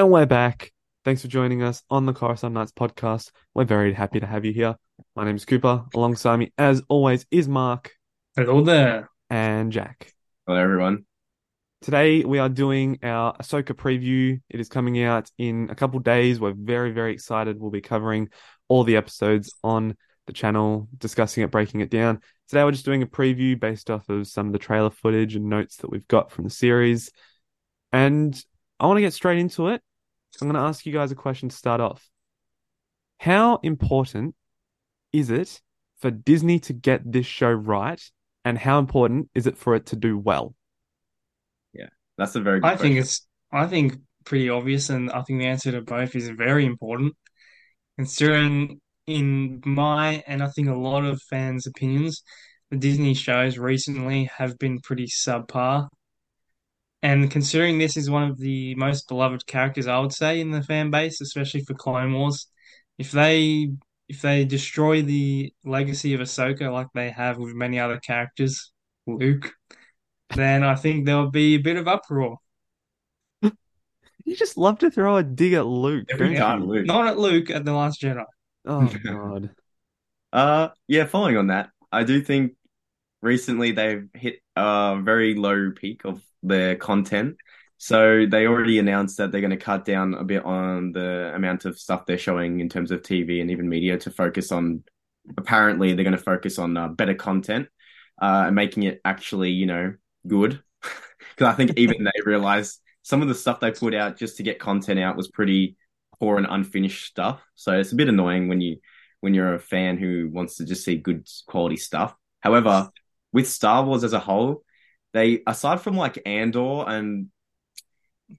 And we're back. Thanks for joining us on the Coruscant Knights podcast. We're very happy to have you here. My name is Cooper. Alongside me, as always, is Mark Hello there. and Jack. Hello, everyone. Today we are doing our Ahsoka preview. It is coming out in a couple days. We're very, very excited. We'll be covering all the episodes on the channel, discussing it, breaking it down. Today we're just doing a preview based off of some of the trailer footage and notes that we've got from the series. And I want to get straight into it. I'm going to ask you guys a question to start off. How important is it for Disney to get this show right? And how important is it for it to do well? Yeah, that's a very good I think it's I think pretty obvious, and I think the answer to both is very important. Considering, in my and I think a lot of fans' opinions, the Disney shows recently have been pretty subpar. And considering this is one of the most beloved characters, I would say, in the fan base, especially for Clone Wars, if they if they destroy the legacy of Ahsoka like they have with many other characters, Luke, then I think there'll be a bit of uproar. You just love to throw a dig at Luke, Every don't time, you? Luke. Not at Luke at The Last Jedi. Oh God. Uh, yeah, following on that, I do think recently they've hit a very low peak of their content. So they already announced that they're going to cut down a bit on the amount of stuff they're showing in terms of TV and even media to focus on. Apparently, they're going to focus on uh, better content uh, and making it actually, you know, good. Because I think even they realized some of the stuff they put out just to get content out was pretty poor and unfinished stuff. So it's a bit annoying when you when you're a fan who wants to just see good quality stuff. However, with Star Wars as a whole, they aside from like Andor and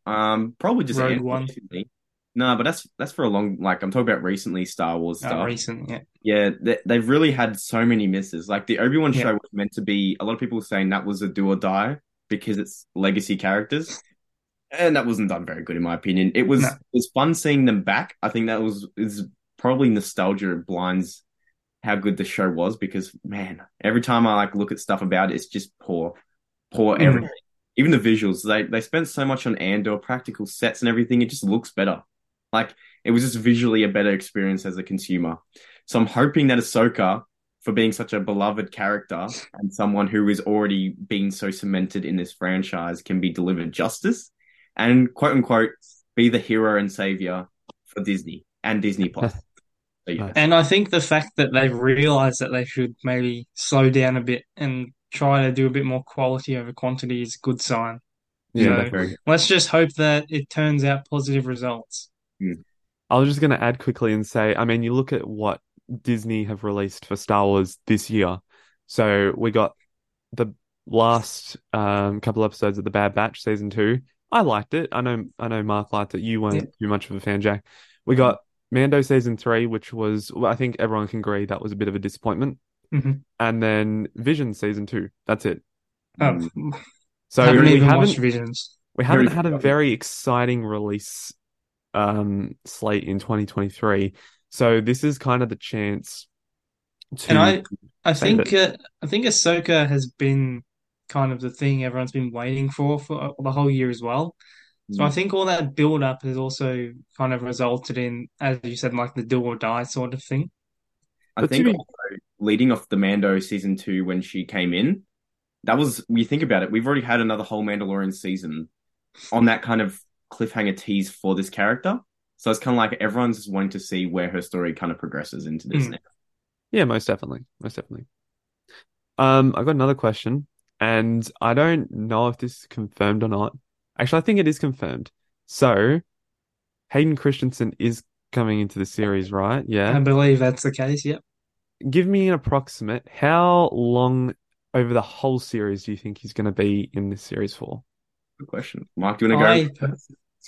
um probably just Rogue Andor One. recently. No, but that's that's for a long like I'm talking about recently Star Wars Uh, stuff. recent, yeah. Yeah, they, they've really had so many misses. Like the Obi Wan Yeah. show was meant to be. A lot of people were saying that was a do or die because it's legacy characters, and that wasn't done very good in my opinion. It was No. it was fun seeing them back. I think that was is probably nostalgia blinds how good the show was because man, every time I like look at stuff about it, it's just poor, poor Mhm. everything. Even the visuals, they they spent so much on Andor practical sets and everything. It just looks better. Like it was just visually a better experience as a consumer. So I'm hoping that Ahsoka, for being such a beloved character and someone who is already been so cemented in this franchise, can be delivered justice and quote unquote be the hero and savior for Disney and Disney Plus. So, yeah. And I think the fact that they've realized that they should maybe slow down a bit and try to do a bit more quality over quantity is a good sign. Yeah, So- good. Let's just hope that it turns out positive results. I was just going to add quickly and say, I mean, you look at what Disney have released for Star Wars this year. So we got the last um, couple episodes of The Bad Batch season two. I liked it. I know, I know Mark liked it. You weren't Yeah. too much of a fan, Jack. We got Mando season three, which was, well, I think everyone can agree that was a bit of a disappointment. Mhm. And then Vision season two. That's it. Oh, So haven't we even haven't watched Visions. we haven't Very had a very exciting release um slate in 2023. So this is kind of the chance to And I, I think, uh, I think Ahsoka has been kind of the thing everyone's been waiting for for the whole year as well. So I Mm. think all that build up has also kind of resulted in, as you said, like the do or die sort of thing. I But think be- also leading off the Mando season two when she came in, that was when you think about it, we've already had another whole Mandalorian season on that kind of cliffhanger tease for this character. So it's kind of like everyone's just wanting to see where her story kind of progresses into this Mm. now. Yeah, most definitely. Most definitely. Um, I've got another question, and I don't know if this is confirmed or not. Actually, I think it is confirmed. So, Hayden Christensen is coming into the series, right? Yeah. I believe that's the case. Yep. Give me an approximate. How long over the whole series do you think he's going to be in this series for? Good question. Mark, do you want to I go?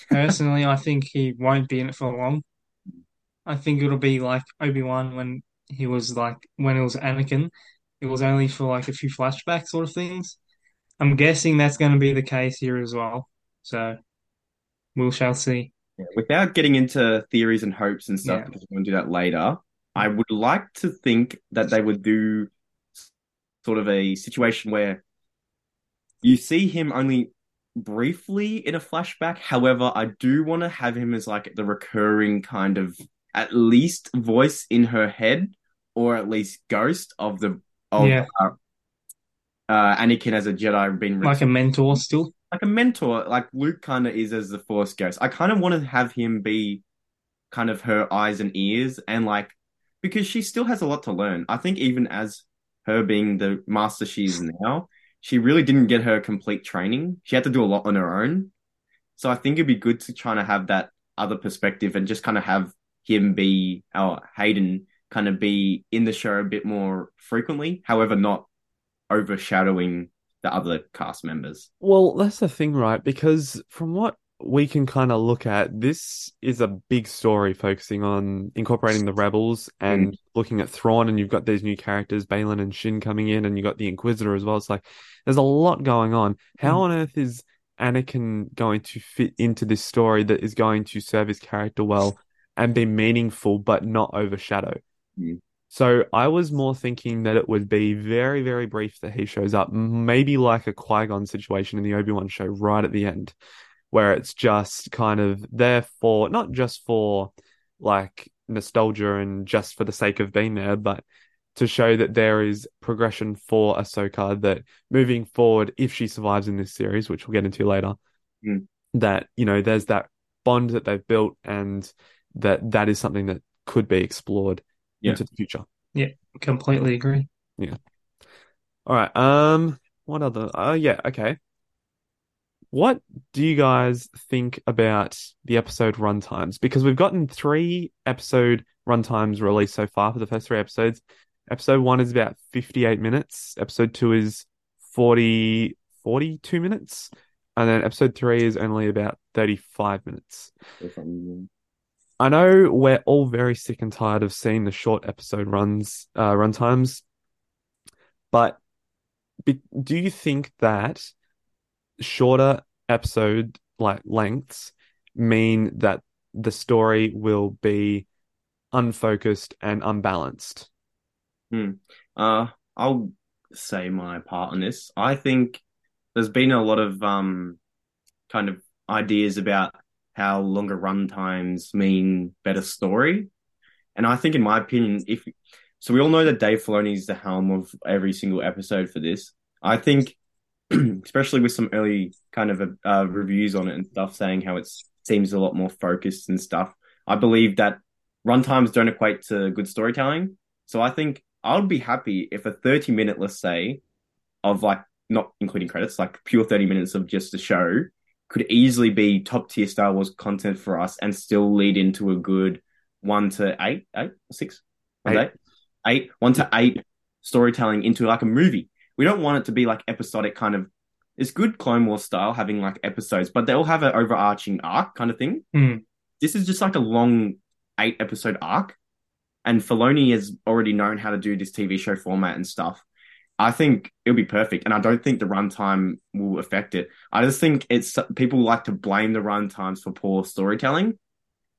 personally, I think he won't be in it for long. I think it'll be like Obi-Wan when he was like when it was Anakin. It was only for like a few flashback sort of things. I'm guessing that's going to be the case here as well. So we shall see. Yeah, Without getting into theories and hopes and stuff, Yeah. because we're going to do that later, I would like to think that they would do sort of a situation where you see him only briefly in a flashback. However, I do want to have him as like the recurring kind of at least voice in her head, or at least ghost of the of Yeah. uh, uh, Anakin as a Jedi being Like a mentor still. Like a mentor, like Luke kind of is as the Force Ghost. I kind of want to have him be kind of her eyes and ears, and like because she still has a lot to learn. I think even as her being the master she is now, she really didn't get her complete training. She had to do a lot on her own. So I think it'd be good to try to have that other perspective and just kind of have him be, or Hayden kind of be in the show a bit more frequently. However, not overshadowing the other cast members. Well, that's the thing, right? Because from what we can kind of look at, this is a big story focusing on incorporating the rebels and looking at Thrawn, and you've got these new characters, Baylan and Shin coming in, and you've got the Inquisitor as well. It's like there's a lot going on. How on earth is Anakin going to fit into this story that is going to serve his character well and be meaningful but not overshadow? Mm. So I was more thinking that it would be very, very brief that he shows up, maybe like a Qui-Gon situation in the Obi-Wan show right at the end, where it's just kind of there for not just for like nostalgia and just for the sake of being there, but to show that there is progression for Ahsoka that moving forward, if she survives in this series, which we'll get into later, Mm. that, you know, there's that bond that they've built and that that is something that could be explored Yeah. into the future. Yeah, completely agree. Yeah. All right. Um, what other? Oh, yeah. Okay. What do you guys think about the episode runtimes? Because we've gotten three episode runtimes released so far for the first three episodes. Episode one is about 58 minutes. Episode two is 40, 42 minutes. And then episode three is only about 35 minutes. I'm- know we're all very sick and tired of seeing the short episode runs, uh, runtimes, but be, do you think that shorter episode like lengths mean that the story will be unfocused and unbalanced? Hmm. Uh, I'll say my part on this. I think there's been a lot of um kind of ideas about how longer run times mean better story. And I think in my opinion, if so we all know that Dave Filoni is the helm of every single episode for this. I think especially with some early kind of uh, reviews on it and stuff saying how it seems a lot more focused and stuff. I believe that runtimes don't equate to good storytelling. So I think I would be happy if a 30 minute, let's say, of like not including credits, like pure 30 minutes of just a show could easily be top tier Star Wars content for us and still lead into a good one to eight, eight, six, one to Eight. eight, eight, one to eight storytelling into like a movie. We don't want it to be like episodic kind of. It's good Clone Wars style having like episodes, but they all have an overarching arc kind of thing. Hmm. This is just like a long eight episode arc, and Filoni has already known how to do this TV show format and stuff. I think it'll be perfect, and I don't think the runtime will affect it. I just think it's people like to blame the runtimes for poor storytelling,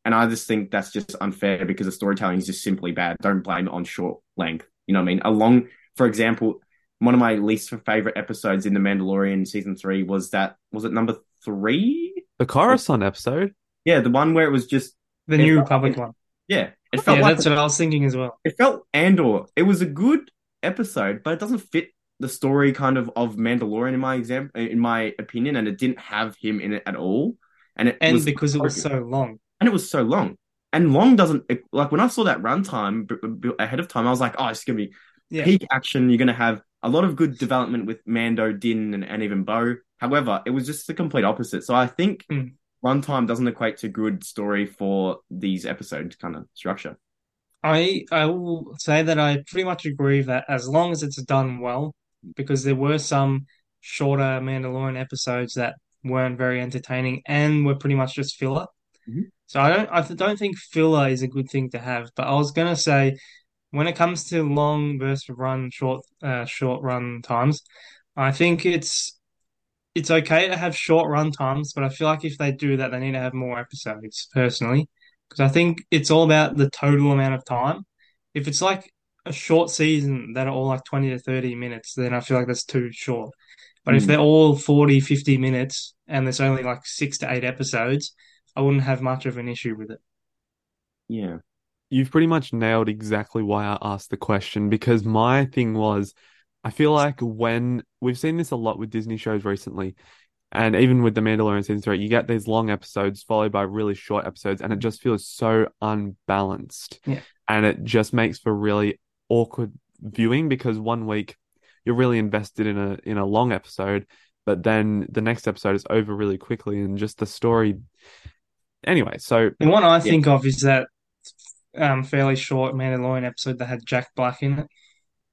and I just think that's just unfair because the storytelling is just simply bad. Don't blame it on short length. You know what I mean? A long, for example, one of my least favorite episodes in The Mandalorian season three was that was it number three? The Coruscant episode? Yeah, the one where it was just The New but- Republic one. yeah, it felt Yeah, like that's what I was thinking as well. it felt Andor. It was a good episode, but it doesn't fit the story kind of of Mandalorian in my exam in my opinion, and it didn't have him in it at all. And it And was because it was so long. and it was so long. And long doesn't like when I saw that runtime b- b- ahead of time, I was like, oh, it's gonna be Yeah. peak action. You're gonna have a lot of good development with Mando, Din, and, and even Bo. However, it was just the complete opposite. So I think Mm. runtime doesn't equate to good story for these episodes kind of structure. I I will say that I pretty much agree that as long as it's done well, because there were some shorter Mandalorian episodes that weren't very entertaining and were pretty much just filler. Mhm. So I don't I don't think filler is a good thing to have. But I was gonna say when it comes to long versus run short uh, short run times, I think it's it's okay to have short run times, but I feel like if they do that, they need to have more episodes personally because I think it's all about the total amount of time. If it's like a short season that are all like 20 to 30 minutes, then I feel like that's too short. But if Mm. they're all 40, 50 minutes and there's only like six to eight episodes, I wouldn't have much of an issue with it. Yeah. You've pretty much nailed exactly why I asked the question because my thing was, I feel like when we've seen this a lot with Disney shows recently, and even with The Mandalorian season three, you get these long episodes followed by really short episodes, and it just feels so unbalanced. Yeah. And it just makes for really awkward viewing because one week you're really invested in a in a long episode, but then the next episode is over really quickly, and just the story. Anyway, so The one I think of is that um, fairly short Mandalorian episode that had Jack Black in it.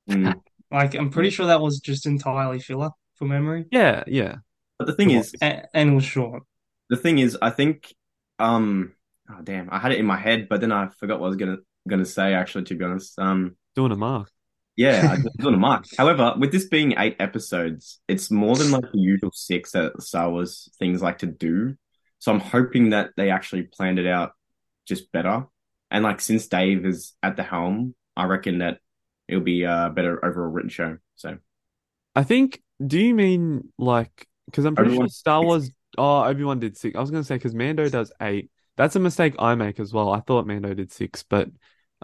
Mm. Like, I'm pretty sure that was just entirely filler for memory, yeah, yeah. But the thing is, and, and was short. the thing is, I think, um, oh damn, I had it in my head, but then I forgot what I was gonna gonna say. Actually, to be honest, um, Doing a mark. yeah, I was on a mark. However, with this being eight episodes, it's more than like the usual six that Star Wars things like to do. So I'm hoping that they actually planned it out just better. And like since Dave is at the helm, I reckon that it'll be a better overall written show. So I think. Do you mean like? Because I'm pretty Obi-Wan sure Star. Wars. Oh, Obi Wan did six. I was gonna say because Mando does eight. That's a mistake I make as well. I thought Mando did six, but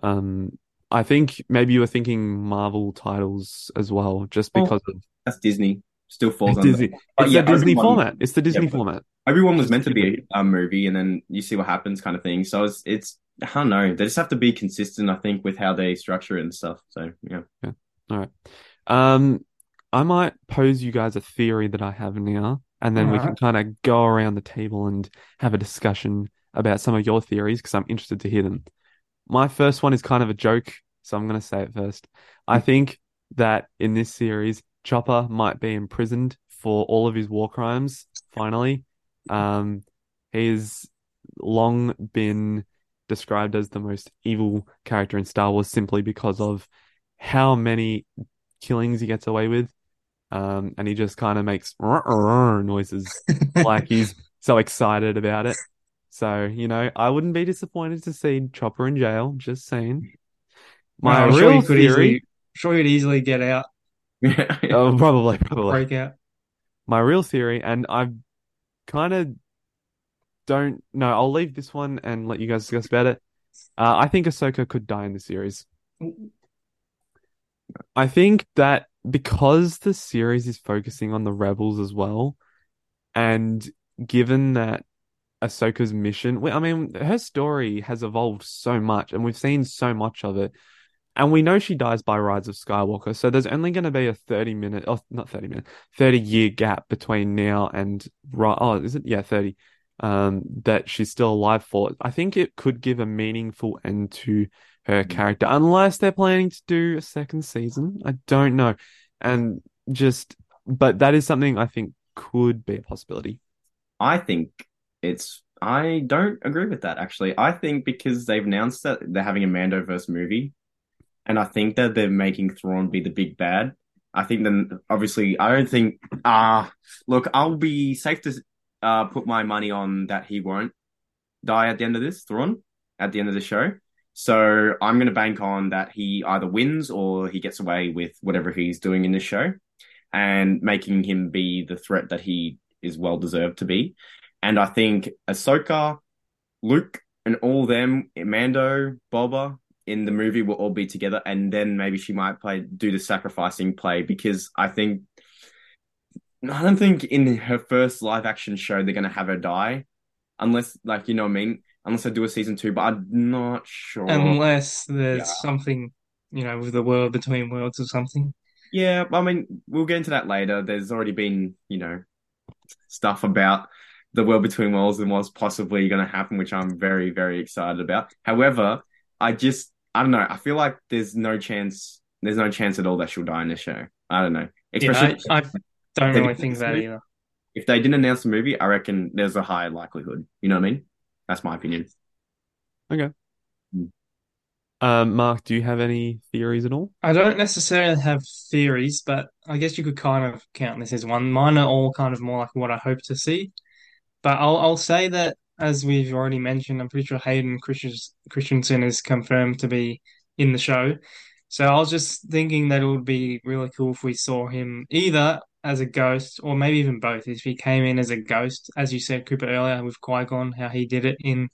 um, I think maybe you were thinking Marvel titles as well, just Well, because of that's Disney. Still falls it's under. Disney. But It's yeah, the Disney Obi-Wan- format. It's the Disney but- format. Everyone was meant to be a movie, and then you see what happens, kind of thing. So it's it's I don't know. They just have to be consistent, I think, with how they structure it and stuff. So yeah, All right. Um, I might pose you guys a theory that I have now, and then we can kind of go around the table and have a discussion about some of your theories because I'm interested to hear them. My first one is kind of a joke, so I'm going to say it first. I think that in this series, Chopper might be imprisoned for all of his war crimes, finally. Um, he's long been described as the most evil character in Star Wars simply because of how many killings he gets away with. Um, and he just kind of makes noises like he's so excited about it. So, you know, I wouldn't be disappointed to see Chopper in jail, just saying. My sure real you could theory, easily, sure you'd easily get out, oh, probably, probably. break out. My real theory, and I kind of don't know, I'll leave this one and let you guys discuss about it. Uh, I think Ahsoka could die in the series. I think that because the series is focusing on the rebels as well, and given that Ahsoka's mission, I mean, her story has evolved so much, and we've seen so much of it, and we know she dies by Rise of Skywalker, so there's only going to be a 30 minute, oh, not 30 minute, 30 year gap between now and. Oh, is it? Yeah, 30. Um, that she's still alive for. I think it could give a meaningful end to her character, unless they're planning to do a second season. I don't know. And just, but that is something I think could be a possibility. I think it's. I don't agree with that actually. I think because they've announced that they're having a Mandoverse movie, and I think that they're making Thrawn be the big bad. I think then obviously I don't think. Ah, look, I'll be safe to uh put my money on that he won't die at the end of this Thrawn at the end of the show. So I'm gonna bank on that he either wins or he gets away with whatever he's doing in this show, and making him be the threat that he is well deserved to be. And I think Ahsoka, Luke, and all them, Mando, Boba, in the movie will all be together, and then maybe she might play do the sacrificing play because I think I don't think in her first live action show they're gonna have her die, unless like you know what I mean, unless they do a season two. But I'm not sure. Unless there's Yeah. something, you know, with the world between worlds or something. Yeah, I mean, we'll get into that later. There's already been, you know, stuff about the world between worlds and what's possibly going to happen, which I'm very, very excited about. However, I just, I don't know. I feel like there's no chance, there's no chance at all that she'll die in this show. I don't know. Yeah, Especially I, I don't really think that movie? either. if they didn't announce the movie, I reckon there's a high likelihood. You know what I mean? That's my opinion. Um, Mark, do you have any theories at all? I don't necessarily have theories, but I guess you could kind of count this as one. Mine are all kind of more like what I hope to see. But I'll I'll say that as we've already mentioned, I'm pretty sure Hayden Christians- Christensen is confirmed to be in the show. So I was just thinking that it would be really cool if we saw him either as a ghost, or maybe even both. If he came in as a ghost, as you said, Cooper earlier with Qui Gon, how he did it in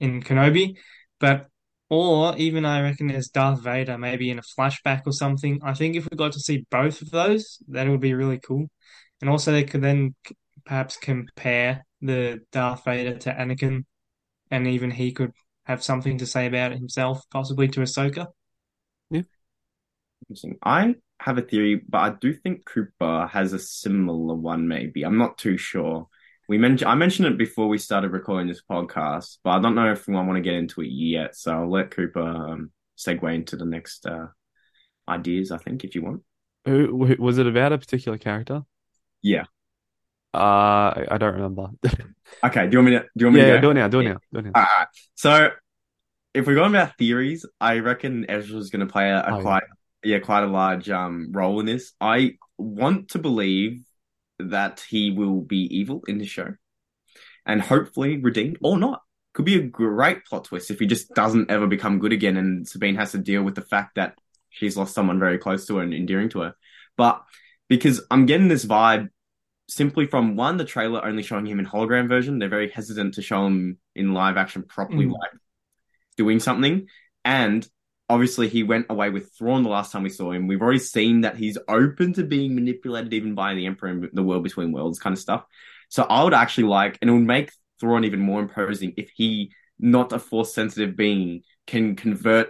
in Kenobi, but or even I reckon as Darth Vader, maybe in a flashback or something. I think if we got to see both of those, that would be really cool. And also they could then perhaps compare the Darth Vader to Anakin, and even he could have something to say about it himself, possibly to Ahsoka. Interesting. I have a theory, but I do think Cooper has a similar one, maybe. I'm not too sure. We mentioned I mentioned it before we started recording this podcast, but I don't know if we want to get into it yet. So I'll let Cooper um, segue into the next uh, ideas. I think if you want. Who, was it about a particular character? Yeah. Uh, I, I don't remember. Okay. Do you want me to? Do you want me Yeah, to yeah, do it now, do it now, do it now. All right. So if we're going about theories, I reckon Ezra's going to play a, a Oh, quite yeah quite a large um role in this. I want to believe that he will be evil in the show, and hopefully redeemed or not. Could be a great plot twist if he just doesn't ever become good again, and Sabine has to deal with the fact that she's lost someone very close to her and endearing to her. But because I'm getting this vibe simply from one, the trailer only showing him in hologram version. They're very hesitant to show him in live action properly, Mm. like doing something. And obviously, he went away with Thrawn the last time we saw him. We've already seen that he's open to being manipulated even by the Emperor and the world between worlds kind of stuff. So I would actually like, and it would make Thrawn even more imposing if he, not a force sensitive being, can convert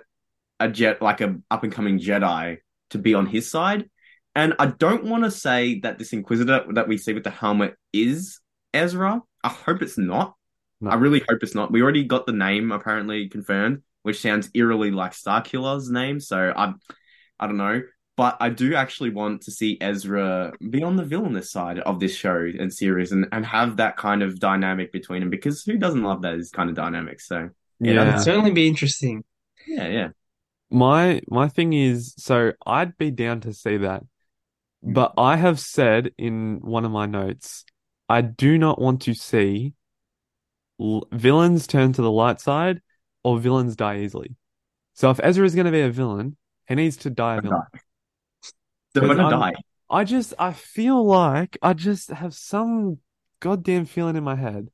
a jet like a up and coming Jedi to be on his side. And I don't want to say that this Inquisitor that we see with the helmet is Ezra. I hope it's not. No. I really hope it's not. We already got the name apparently confirmed, which sounds eerily like Starkiller's name. So I, I don't know, but I do actually want to see Ezra be on the villainous side of this show and series, and and have that kind of dynamic between them. Because who doesn't love those kind of dynamics? So Yeah, Yeah. It'd certainly be interesting. yeah, yeah. My my thing is, so I'd be down to see that, but I have said in one of my notes, I do not want to see l villains turn to the light side or villains die easily. So if Ezra is going to be a villain, he needs to die a Don't villain. die. Don't Because wanna I'm- die. I just I feel like I just have some goddamn feeling in my head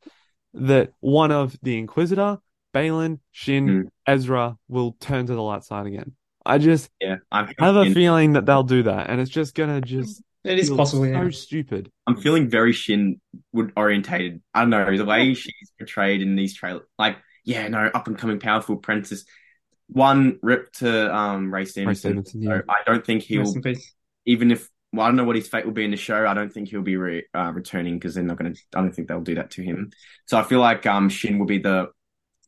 that one of the Inquisitor, Baylan, Shin, Mm. Ezra will turn to the light side again. I just Yeah, I'm have a feeling, feeling that they'll do that, and it's just gonna just It is feel possible, so yeah. stupid. I'm feeling very Shin would orientated. I don't know the way she's portrayed in these trailers. Like, yeah, no, up and coming powerful princess. One rip to um Ray Stevenson. Stevenson, So. I don't think he'll Rest in peace. even if well, I don't know what his fate will be in the show. I don't think he'll be re, uh, returning because they're not going to. I don't think they'll do that to him. So I feel like um Shin will be the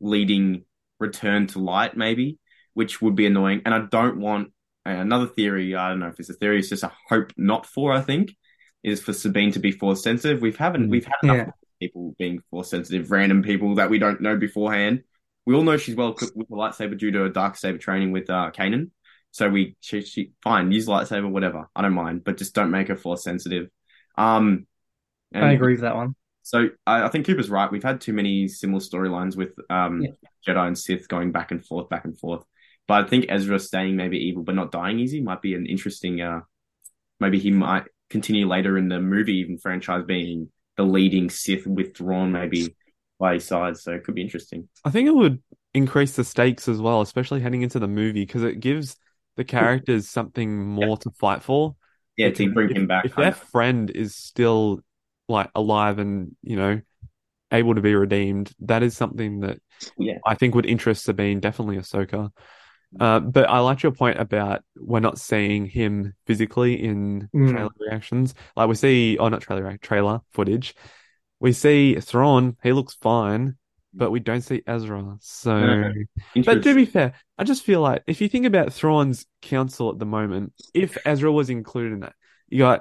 leading return to light, maybe, which would be annoying. And I don't want another theory. I don't know if it's a theory. It's just a hope not for. I think is for Sabine to be force sensitive. We've haven't Mm. we've had enough Yeah. People being force sensitive, random people that we don't know beforehand. We all know she's well equipped with a lightsaber due to her dark saber training with uh Kanan. So we she, she fine use lightsaber whatever I don't mind, but just don't make her force sensitive. Um, I agree with that one. So I, I think Cooper's right. We've had too many similar storylines with um Yeah. Jedi and Sith going back and forth, back and forth. But I think Ezra staying maybe evil but not dying easy might be an interesting. uh Maybe he might continue later in the movie even franchise being the leading Sith with Thrawn maybe by his side. So it could be interesting. I think it would increase the stakes as well, especially heading into the movie, because it gives the characters something more to fight for. Yeah, Because to bring if, him back. if their friend is still like alive and you know able to be redeemed, that is something that Yeah. I think would interest Sabine, definitely Ahsoka. Uh, but I like your point about we're not seeing him physically in Mm. trailer reactions. Like we see, oh, not trailer, trailer footage. We see Thrawn, he looks fine, but we don't see Ezra. So, but to be fair, I just feel like if you think about Thrawn's council at the moment, if Ezra was included in that, you got,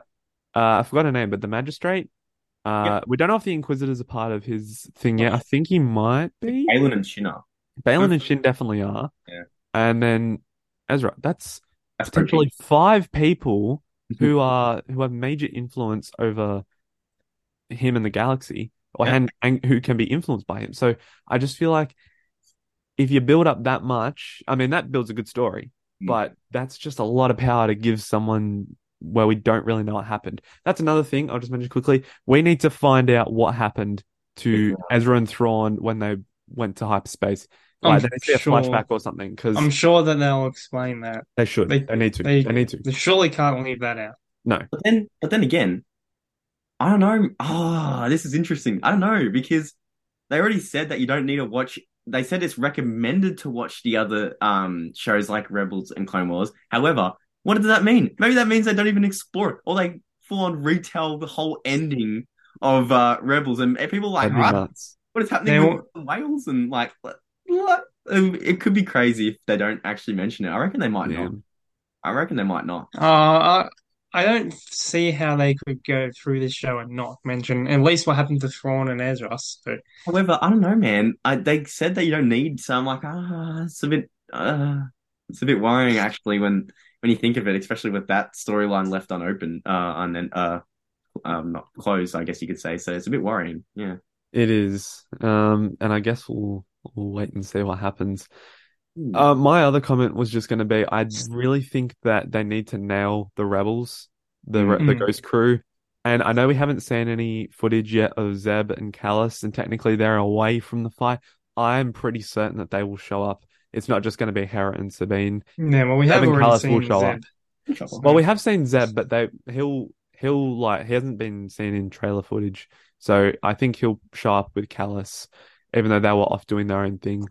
uh, I forgot her name, but the magistrate. Uh, we don't know if the Inquisitor's a part of his thing yet. I think he might be. Aelin and Shinna. Baylan and Shin definitely are. Yeah. And then Ezra. That's That's potentially five people pretty- who are who have major influence over him and the galaxy, or Yeah. and, and who can be influenced by him. So I just feel like if you build up that much, I mean that builds a good story, Mm. but that's just a lot of power to give someone where we don't really know what happened. That's another thing I'll just mention quickly. We need to find out what happened to Ezra and Thrawn when they went to hyperspace. I'm there needs to be a sure- flashback or something because I'm sure that they'll explain that. they should. they- They, need to. They, they- need to. They surely can't leave that out. No. But then, but then again, I don't know. Ah, this is interesting. I don't know because they already said that you don't need to watch. They said it's recommended to watch the other um shows like Rebels and Clone Wars. However, what does that mean? Maybe that means they don't even explore it, or they full on retell the whole ending of uh Rebels, and people are like, That'd be "What? nuts. what is happening They with the whales? And like, what? Um, It could be crazy if they don't actually mention it. I reckon they might Yeah. not. I reckon they might not. Uh, I, I don't see how they could go through this show and not mention at least what happened to Thrawn and Ezra. So However, I don't know, man. I, they said that you don't need, so I'm like, ah, it's a bit, uh, it's a bit worrying actually when when you think of it, especially with that storyline left unopened, uh, and then uh, um, not closed, I guess you could say. So it's a bit worrying. Yeah. It is. Um, and I guess we'll, we'll wait and see what happens. Hmm. Uh, my other comment was just going to be, I really think that they need to nail the rebels, the re- the. Ghost Crew, and I know we haven't seen any footage yet of Zeb and Kallus, and technically they're away from the fight. I'm pretty certain that they will show up. It's not just going to be Hera and Sabine. yeah, well we Zeb have already Kallus will seen show Zeb. up. Well, we have seen Zeb, but they he'll he'll like he hasn't been seen in trailer footage, so I think he'll show up with Kallus, even though they were off doing their own thing.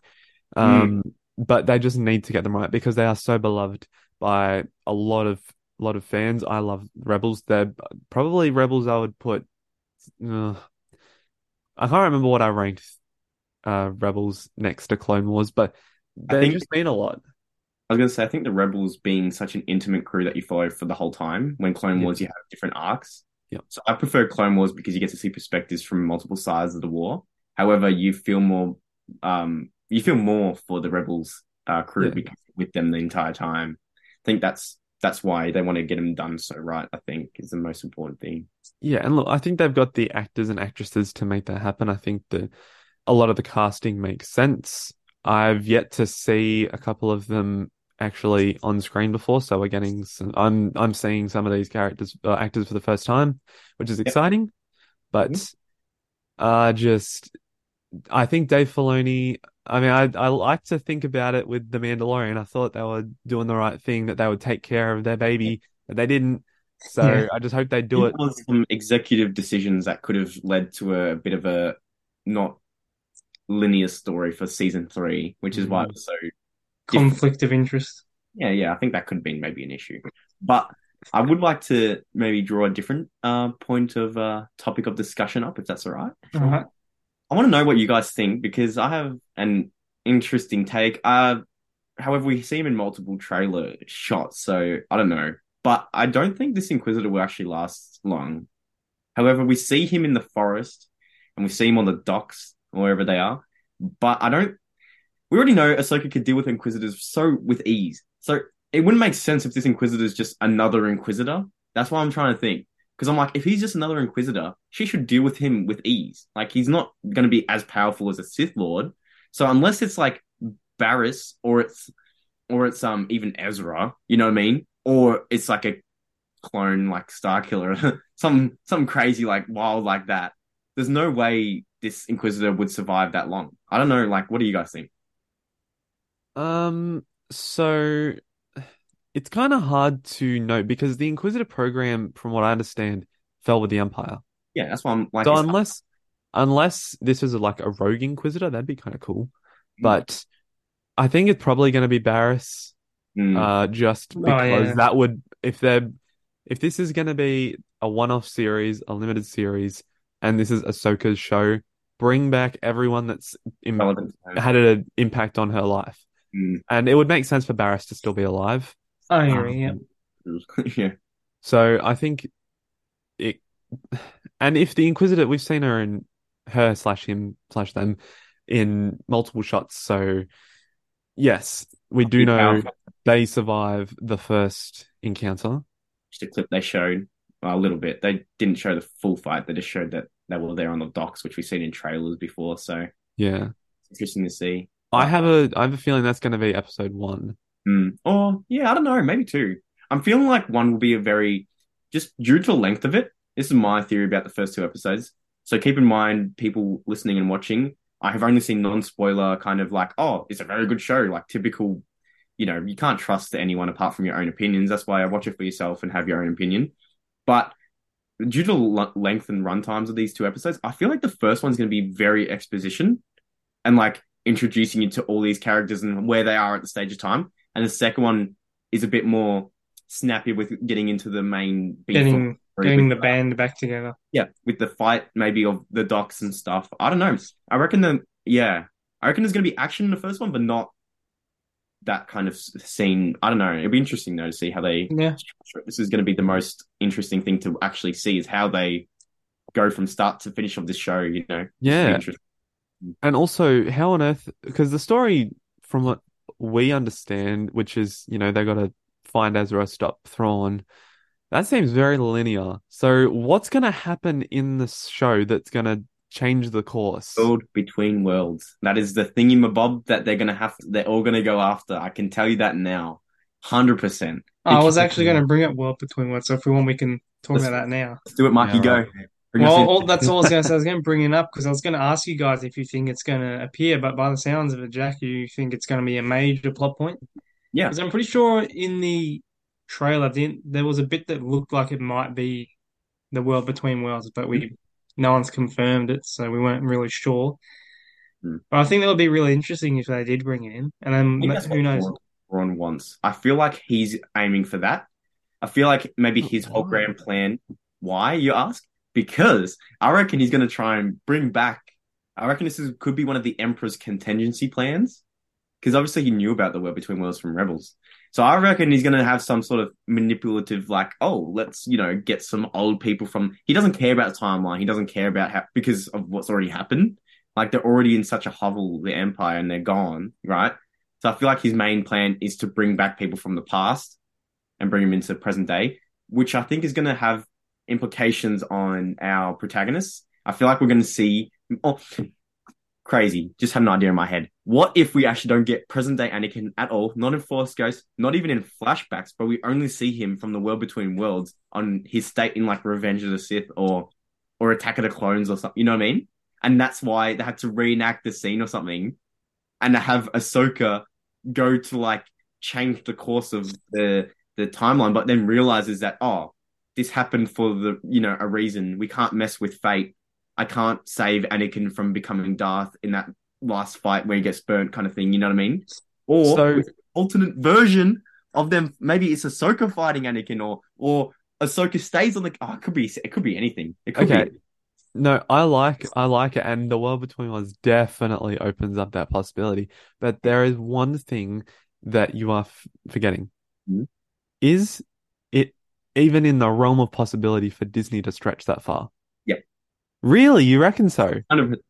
Um, but they just need to get them right because they are so beloved by a lot of lot of fans. I love Rebels. They're probably Rebels. I would put. Uh, I can't remember what I ranked uh Rebels next to Clone Wars, but they think- just mean a lot. I was gonna say, I think the Rebels being such an intimate crew that you follow for the whole time. When Clone Yeah. Wars, you have different arcs. Yeah. So I prefer Clone Wars because you get to see perspectives from multiple sides of the war. However, you feel more, um, you feel more for the Rebels uh, crew Yeah. because with them the entire time. I think that's that's why they want to get them done so right. I think is the most important thing. Yeah, and look, I think they've got the actors and actresses to make that happen. I think that a lot of the casting makes sense. I've yet to see a couple of them actually on screen before, so we're getting some. I'm I'm seeing some of these characters, uh, actors for the first time, which is exciting. But uh, just I think Dave Filoni. I mean, I I like to think about it with the Mandalorian. I thought they were doing the right thing, that they would take care of their baby, but they didn't. So Yeah. I just hope they do it. There was some executive decisions that could have led to a bit of a not linear story for season three, which is why it was so conflict of interest. Yeah, yeah, I think that could have been maybe an issue. But I would like to maybe draw a different uh, point of uh, topic of discussion up, if that's all right. All right. I want to know what you guys think because I have an interesting take. Uh, however, we see him in multiple trailer shots, so I don't know. But I don't think this Inquisitor will actually last long. However, we see him in the forest and we see him on the docks or wherever they are. But I don't. We already know Ahsoka could deal with Inquisitors so with ease. So it wouldn't make sense if this Inquisitor is just another Inquisitor. That's what I'm trying to think. Because I'm like, if he's just another Inquisitor, she should deal with him with ease. Like he's not going to be as powerful as a Sith Lord. So unless it's like Barriss or it's or it's um even Ezra, you know what I mean? Or it's like a clone like Star Killer, some some crazy like wild like that. There's no way this Inquisitor would survive that long. I don't know. Like, what do you guys think? Um, so it's kind of hard to know because the Inquisitor program, from what I understand, fell with the Empire. Yeah, that's why I'm like. So unless unless this is like a rogue Inquisitor, that'd be kind of cool. Mm. But I think it's probably going to be Barriss, Mm. uh, just Oh, because yeah. that would if they're if this is going to be a one-off series, a limited series, and this is Ahsoka's show, bring back everyone that's im- had an impact on her life. Mm. And it would make sense for Barriss to still be alive. I agree. Yeah. yeah. So I think it, and if the Inquisitor, we've seen her in her slash him slash them in multiple shots. So yes, we do know powerful. they survive the first encounter. Just a clip they showed well, a little bit. They didn't show the full fight. They just showed that they were there on the docks, which we've seen in trailers before. So Yeah, it's interesting to see. I have a I have a feeling that's going to be episode one. Mm. Or yeah, I don't know, maybe two. I'm feeling like one will be a very just due to the length of it, this is my theory about the first two episodes. So keep in mind, people listening and watching, I have only seen non-spoiler kind of like, oh, it's a very good show, like typical, you know, you can't trust anyone apart from your own opinions. That's why I watch it for yourself and have your own opinion. But due to the length and run times of these two episodes, I feel like the first one's going to be very exposition and like introducing you to all these characters and where they are at the stage of time. And the second one is a bit more snappy with getting into the main beef Getting getting with the band back together. yeah, with the fight maybe of the docks and stuff. I don't know. I reckon the yeah, I reckon there's gonna be action in the first one, but not that kind of scene. I don't know. It'd be interesting though to see how they. Yeah. This is gonna be the most interesting thing to actually see is how they go from start to finish of this show. You know. Yeah. And also, how on earth? Because the story, from what we understand, which is, you know, they got to find Ezra, stop Thrawn. That seems very linear. So, what's going to happen in this show that's going to change the course? World between worlds. That is the thingy bob that they're gonna have. they're all gonna go after. I can tell you that now, hundred percent. I was actually going to bring up World Between Worlds, so if we want, we can talk Let's- about that now. Let's do it, Mikey. Yeah, go. right. Bring us Well, all, that's all I was going to say. I was going to bring it up because I was going to ask you guys if you think it's going to appear, but by the sounds of it, Jack, you think it's going to be a major plot point? Yeah. Because I'm pretty sure in the trailer, didn't, there was a bit that looked like it might be the world between worlds, but we no one's confirmed it, so we weren't really sure. Hmm. But I think that would be really interesting if they did bring it in, and then that's who knows? Thrawn- Thrawn wants. I feel like he's aiming for that. I feel like maybe his whole grand plan. Why you ask? Because I reckon he's going to try and bring back. I reckon this is, could be one of the Emperor's contingency plans. Because obviously he knew about the World Between Worlds from Rebels. So I reckon he's going to have some sort of manipulative, like, oh, let's you know get some old people from. He doesn't care about timeline. He doesn't care about how because of what's already happened. Like they're already in such a hovel, the Empire, and they're gone, right? So I feel like his main plan is to bring back people from the past and bring them into the present day, which I think is going to have implications on our protagonists. I feel like we're going to see. Oh, crazy. Just had an idea in my head. What if we actually don't get present day Anakin at all? Not in Force Ghost, not even in flashbacks, but we only see him from the world between worlds on his state in like Revenge of the Sith or or Attack of the Clones or something. You know what I mean? And that's why they had to reenact the scene or something, and have Ahsoka go to like change the course of the the timeline, but then realizes that oh, this happened for the you know a reason. We can't mess with fate. I can't save Anakin from becoming Darth in that last fight where he gets burnt, kind of thing. You know what I mean? Or So- alternate version of them. Maybe it's Ahsoka fighting Anakin, or or Ahsoka stays on the. Oh, it could be. It could be anything. It could Okay. be. No, I like I like it, and the world between worlds definitely opens up that possibility. But there is one thing that you are f forgetting. Mhm. Is even in the realm of possibility for Disney to stretch that far? Yeah. Really, you reckon so?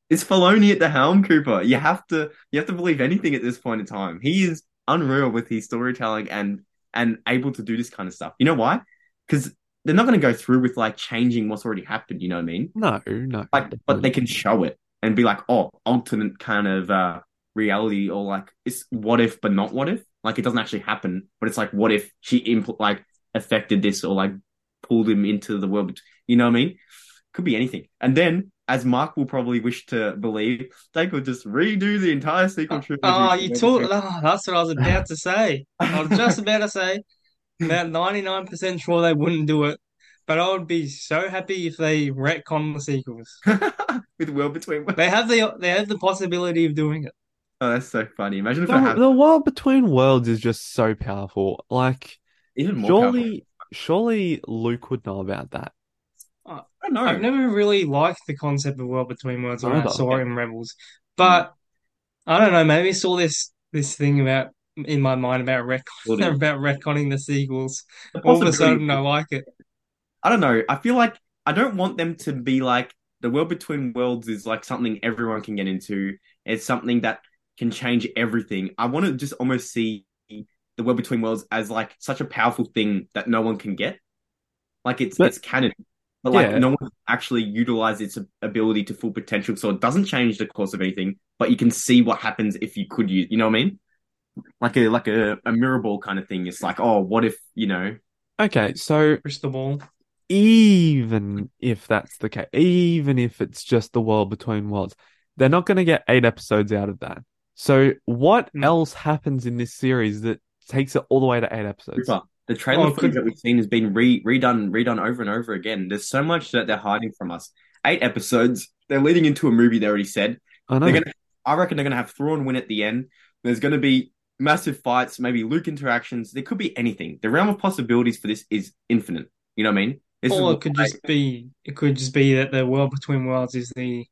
It's Filoni at the helm, Cooper. You have to. You have to believe anything at this point in time. He is unreal with his storytelling and and able to do this kind of stuff. You know why? Because they're not going to go through with like changing what's already happened. You know what I mean? No, no. like but they can show it and be like oh alternate kind of uh reality or like it's what if but not what if like it doesn't actually happen but it's like what if she impl- like affected this or like pulled him into the world you know what i mean could be anything and then as mark will probably wish to believe they could just redo the entire sequel trilogy Oh, you told. Oh, that's what I was about to say. I was just about to say. About 99% sure they wouldn't do it, but I would be so happy if they retcon the sequels. with world between worlds. They have the they have the possibility of doing it. oh that's so funny imagine if it The, happened the world between worlds is just so powerful. Like, even more powerful. surely, surely Luke would know about that. i don't know I've never really liked the concept of World Between Worlds when I saw it in Rebels, but I don't know. Maybe I saw this this thing about in my mind about retcon about retconning the sequels. The All of a sudden, I like it. I don't know. I feel like I don't want them to be like the world between worlds is like something everyone can get into. It's something that can change everything. I want to just almost see the world between worlds as like such a powerful thing that no one can get. Like it's But- it's canon, but like Yeah. no one actually utilizes its ability to full potential. So it doesn't change the course of anything, but you can see what happens if you could use. You know what I mean? Like a like a, a mirror ball kind of thing. It's like, oh, what if you know? Okay, so Crystal ball. even if that's the case, even if it's just the world between worlds, they're not going to get eight episodes out of that. So what Mm. else happens in this series that takes it all the way to eight episodes? Cooper, the trailer Oh, footage could- that we've seen has been re redone, redone over and over again. There's so much that they're hiding from us. Eight episodes. They're leading into a movie. They already said. I know. Gonna. I reckon they're gonna have Thrawn win at the end. There's gonna be massive fights, maybe Luke interactions. There could be anything. The realm of possibilities for this is infinite. You know what I mean? This Or it could why- just be it could just be that the world between worlds is the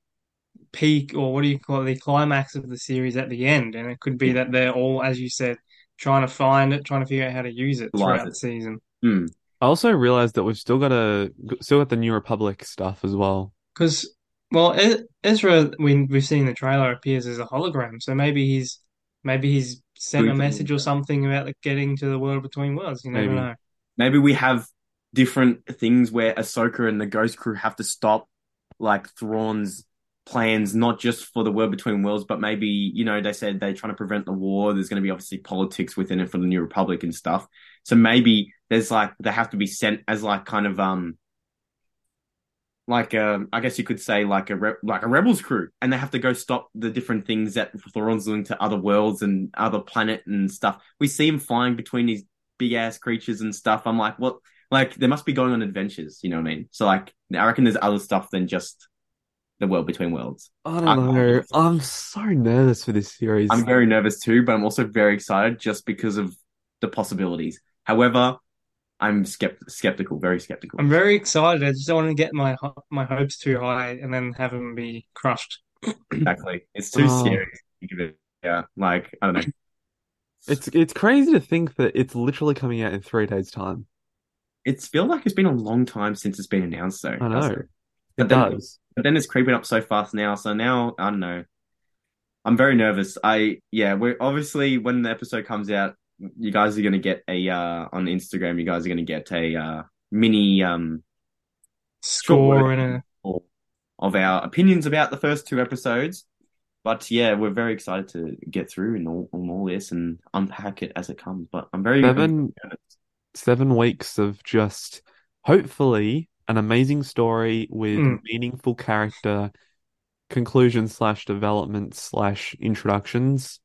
peak or what do you call it, the climax of the series at the end, and it could be that they're all, as you said, trying to find it, trying to figure out how to use it throughout it. the season. Hmm. I also realized that we've still got a still got the New Republic stuff as well. Because well, Ezra, we we've seen the trailer appears as a hologram, so maybe he's maybe he's sent Doing a message or something about the, getting to the world between worlds. You never Maybe. know. Maybe we have different things where Ahsoka and the Ghost Crew have to stop like Thrawn's plans, not just for the world between worlds, but maybe, you know, they said they're trying to prevent the war. There's going to be obviously politics within it for the New Republic and stuff. So maybe there's like, they have to be sent as like kind of, um, like um, I guess you could say like a re- like a rebels crew, and they have to go stop the different things that Thrawn's doing to other worlds and other planet and stuff. We see him flying between these big ass creatures and stuff. I'm like, what? Like they must be going on adventures. You know what I mean? So like, I reckon there's other stuff than just the world between worlds. I don't I'm- know. I'm so nervous for this series. I'm very nervous too, but I'm also very excited just because of the possibilities. However, I'm skept- skeptical, very skeptical. I'm very excited. I just don't want to get my my hopes too high and then have them be crushed. Exactly. It's too Oh. scary. to think of it. Yeah, like I don't know. It's it's crazy to think that it's literally coming out in three days' time. It's feel like it's been a long time since it's been announced, though. I know. But then- does. But then it's creeping up so fast now. So now I don't know. I'm very nervous. I yeah. We're obviously when the episode comes out, you guys are gonna get a uh on Instagram. You guys are gonna get a uh mini um Score and a of our opinions about the first two episodes. But yeah, we're very excited to get through and all, on all this and unpack it as it comes. But I'm very Seven seven weeks of just hopefully an amazing story with Mm. meaningful character conclusion slash development slash introductions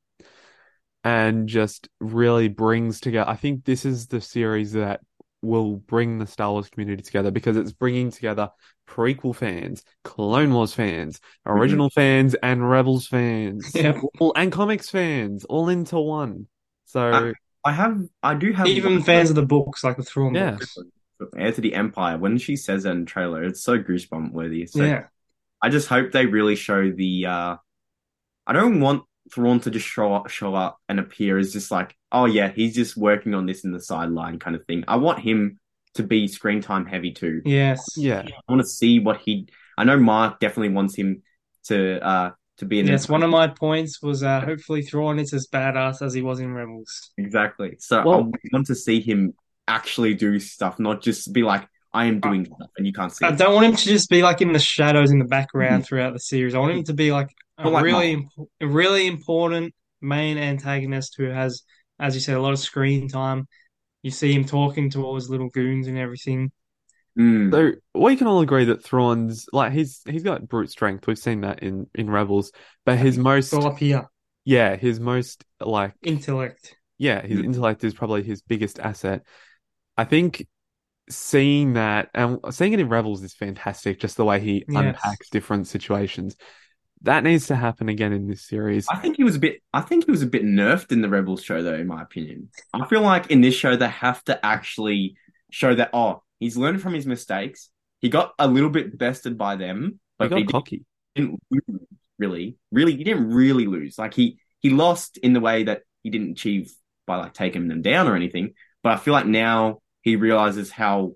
and just really brings together I think this is the series that will bring the Star Wars community together because it's bringing together prequel fans, Clone Wars fans, original fans, and Rebels fans, Yeah. all, and comics fans, all into one. So I have I do have even fans of the books like the Thrawn Yeah. books. Heir to the Empire. When she says that in the trailer, it's so goosebump worthy. So Yeah. I just hope they really show the. uh I don't want Thrawn to just show up, show up and appear as just like, oh yeah, he's just working on this in the sideline kind of thing. I want him to be screen time heavy too. Yes. yeah. I want to see what he. I know Mark definitely wants him to uh to be in. Yes, one of my points was uh, hopefully Thrawn is as badass as he was in Rebels. exactly. So Well- I want to see him actually do stuff, not just be like, I am doing stuff and you can't see I it. don't want him to just be like in the shadows in the background throughout the series. I want him to be like a like really, imp- a really important main antagonist who has, as you said, a lot of screen time. You see him talking to all his little goons and everything. Mm. So we can all agree that Thrawn's like he's he's got brute strength. We've seen that in in Rebels, but his most Go up here, yeah, his most like intellect. yeah, his Mm. intellect is probably his biggest asset. I think seeing that and seeing it in Rebels is fantastic. Just the way he Yes. unpacks different situations. That needs to happen again in this series. I think he was a bit. I think he was a bit nerfed in the Rebels show, though. In my opinion, I feel like in this show they have to actually show that oh, he's learned from his mistakes. He got a little bit bested by them, He but got he cocky. didn't lose, really, really. He didn't really lose. Like he he lost in the way that he didn't achieve by like taking them down or anything. But I feel like now he realizes how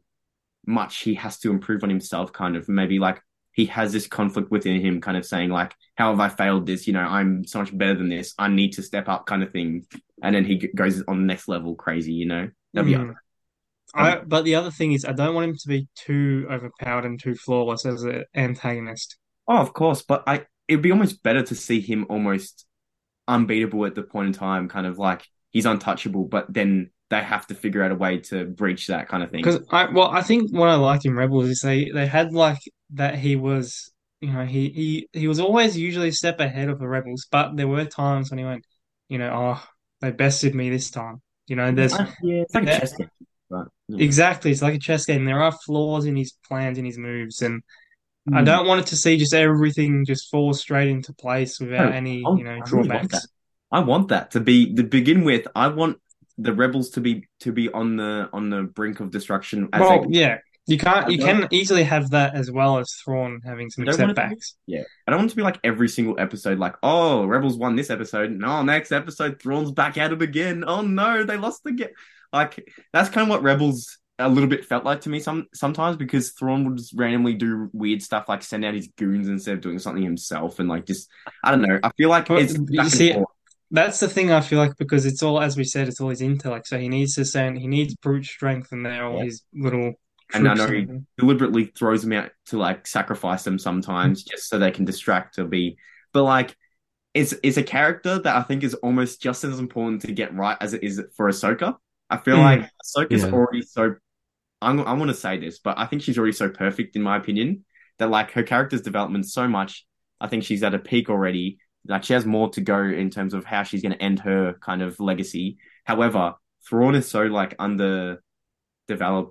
much he has to improve on himself. Kind of maybe like he has this conflict within him, kind of saying like, "How have I failed this? You know, I'm so much better than this. I need to step up," kind of thing. And then he goes on the next level, crazy. You know, that'd be Mm. I, but the other thing is, I don't want him to be too overpowered and too flawless as an antagonist. Oh, of course, but I it'd be almost better to see him almost unbeatable at the point in time, kind of like he's untouchable, but then they have to figure out a way to breach that kind of thing. Because I well, I think what I liked in Rebels is they they had like that he was you know he he he was always usually a step ahead of the Rebels, but there were times when he went, you know, oh they bested me this time. You know, there's yeah, it's like a chess game, but you know. exactly it's like a chess game. There are flaws in his plans in his moves, and I Mm. don't want it to see just everything just fall straight into place without No, any I- you know I really want drawbacks. I want that to be to begin with. I want the rebels to be to be on the on the brink of destruction. Well, yeah, you can't you can easily have that as well as Thrawn having some I don't want it to be- setbacks. yeah. I don't want to be like every single episode. Like, oh, rebels won this episode. No, next episode, Thrawn's back at it again. Oh no, they lost again. Like that's kind of what rebels a little bit felt like to me some sometimes because Thrawn would just randomly do weird stuff like send out his goons instead of doing something himself and like just I don't know. I feel like But it's you see, forth. That's the thing I feel like because it's all, as we said, it's all his intellect. So he needs to send, he needs brute strength, and they're all Yeah. his little And I know he- deliberately throws them out to like sacrifice them sometimes just so they can distract or be but like it's it's a character that I think is almost just as important to get right as it is for Ahsoka. I feel Mm. like Ahsoka's Yeah. already so I'm I want to say this, but I think she's already so perfect in my opinion that like her character's development so much. I think she's at a peak already. Like she has more to go in terms of how she's going to end her kind of legacy. However, Thrawn is so like underdeveloped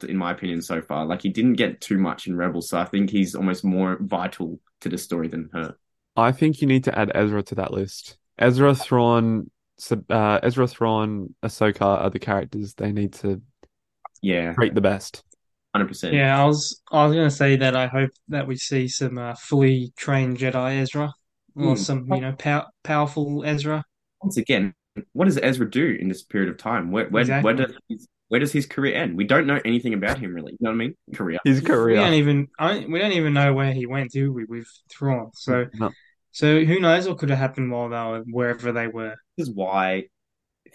in my opinion so far. Like he didn't get too much in Rebels, so I think he's almost more vital to the story than her. I think you need to add Ezra to that list. Ezra Thrawn, Sab- uh, Ezra Thrawn, Ahsoka are the characters they need to Yeah, rate the best. hundred percent. Yeah, I was I was gonna say that I hope that we see some uh, fully trained Jedi Ezra or Hmm. some you know pow powerful Ezra. Once again, what does Ezra do in this period of time? Where where Exactly. where does his, where does his career end? We don't know anything about him really. You know what I mean? Career. His career. We don't career. even I we don't even know where he went, do we? With Thrawn, so No. so who knows what could have happened while they were wherever they were. This is why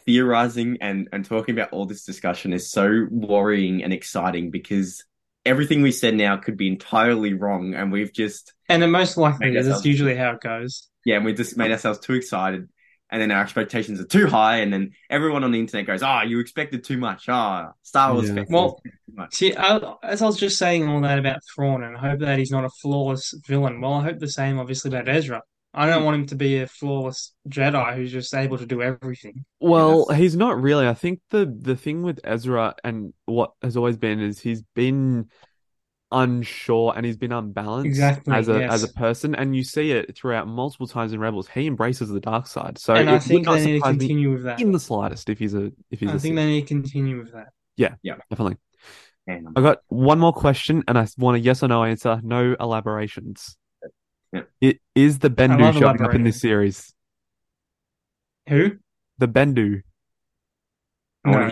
theorizing and and talking about all this discussion is so worrying and exciting because everything we said now could be entirely wrong, and we've just And it most likely is. That's usually how it goes. yeah, and we just made ourselves too excited. And then our expectations are too high, and then everyone on the internet goes, "Ah, you expected too much. Ah, Star Wars Yeah. Well, too much." See, I, as I was just saying all that about Thrawn, and I hope that he's not a flawless villain. Well, I hope the same, obviously, about Ezra. I don't hmm. want him to be a flawless Jedi who's just able to do everything. Well, Yes. he's not really. I think the the thing with Ezra and what has always been is he's been unsure and he's been unbalanced Exactly, as a yes. as a person, and you see it throughout multiple times in Rebels. He embraces the dark side, so and I think not they need to continue with that. in the slightest if he's a if he's I a think Sith. they need to continue with that. Yeah, yeah, definitely. I got one more question, and I want a yes or no answer. No elaborations. Yeah. It is the I Bendu showing up in this series. Who? The Bendu. No.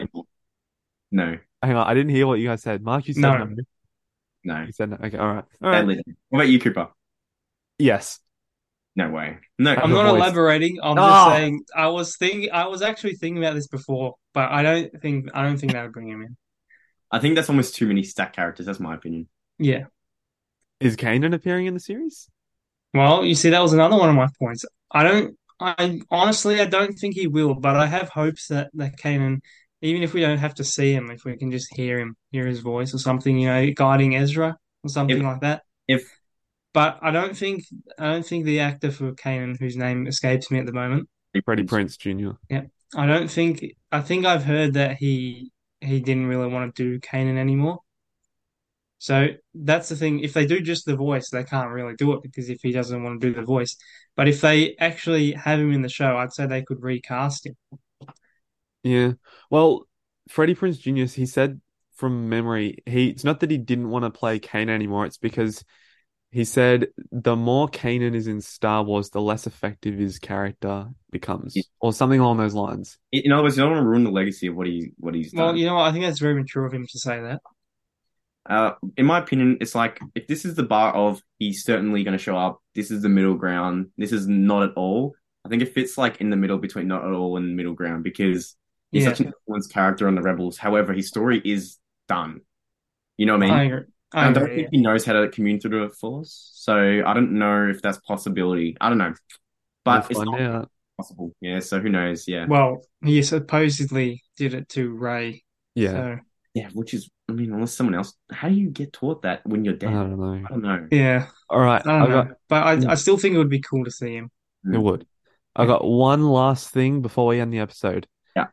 no, Hang on, I didn't hear what you guys said. Mark, you said No. no. no. You said no. Okay, all right. All right. Badly. What about you, Cooper? Yes. No way. No. I'm not voice. elaborating. I'm just Ah! saying. I was thinking. I was actually thinking about this before, but I don't think. I don't think that would bring him in. I think that's almost too many stack characters. That's my opinion. Yeah. Is Kanan appearing in the series? Well, you see, that was another one of my points. I don't, I honestly, I don't think he will, but I have hopes that that Kanan, even if we don't have to see him, if we can just hear him, hear his voice or something, you know, guiding Ezra or something If- like that. If But I don't think, I don't think the actor for Kanan, whose name escapes me at the moment, Freddie Prinze Jr. I don't think, I think I've heard that he he didn't really want to do Kanan anymore. So that's the thing. If they do just the voice, they can't really do it because if he doesn't want to do the voice. But if they actually have him in the show, I'd say they could recast him. Yeah. Well, Freddie Prinze Jr. He said from memory, he it's not that he didn't want to play Kanan anymore. It's because he said the more Kanan is in Star Wars, the less effective his character becomes, or something along those lines. in other words, you don't want to ruin the legacy of what he what he's done. Well, done. you know what? I think that's very mature of him to say that. Uh, in my opinion, it's like if this is the bar of he's certainly going to show up. This is the middle ground. This is not at all. I think it fits like in the middle between not at all and middle ground because he's Yeah. such an influenced character on the Rebels. However, his story is done. You know what I mean? I agree. I I don't agree. think he knows how to commune through the Force, so I don't know if that's possibility. I don't know, but We'll it's not, out. possible. Yeah, so who knows? Yeah. Well, he supposedly did it to Rey. Yeah, So, Yeah, which is, I mean, unless someone else, how do you get taught that when you're I dead? don't know. I don't know. yeah, All right, I I don't know. got But I, hmm. I still think it would be cool to see him. Hmm. it would. I got one last thing before we end the episode. Yeah.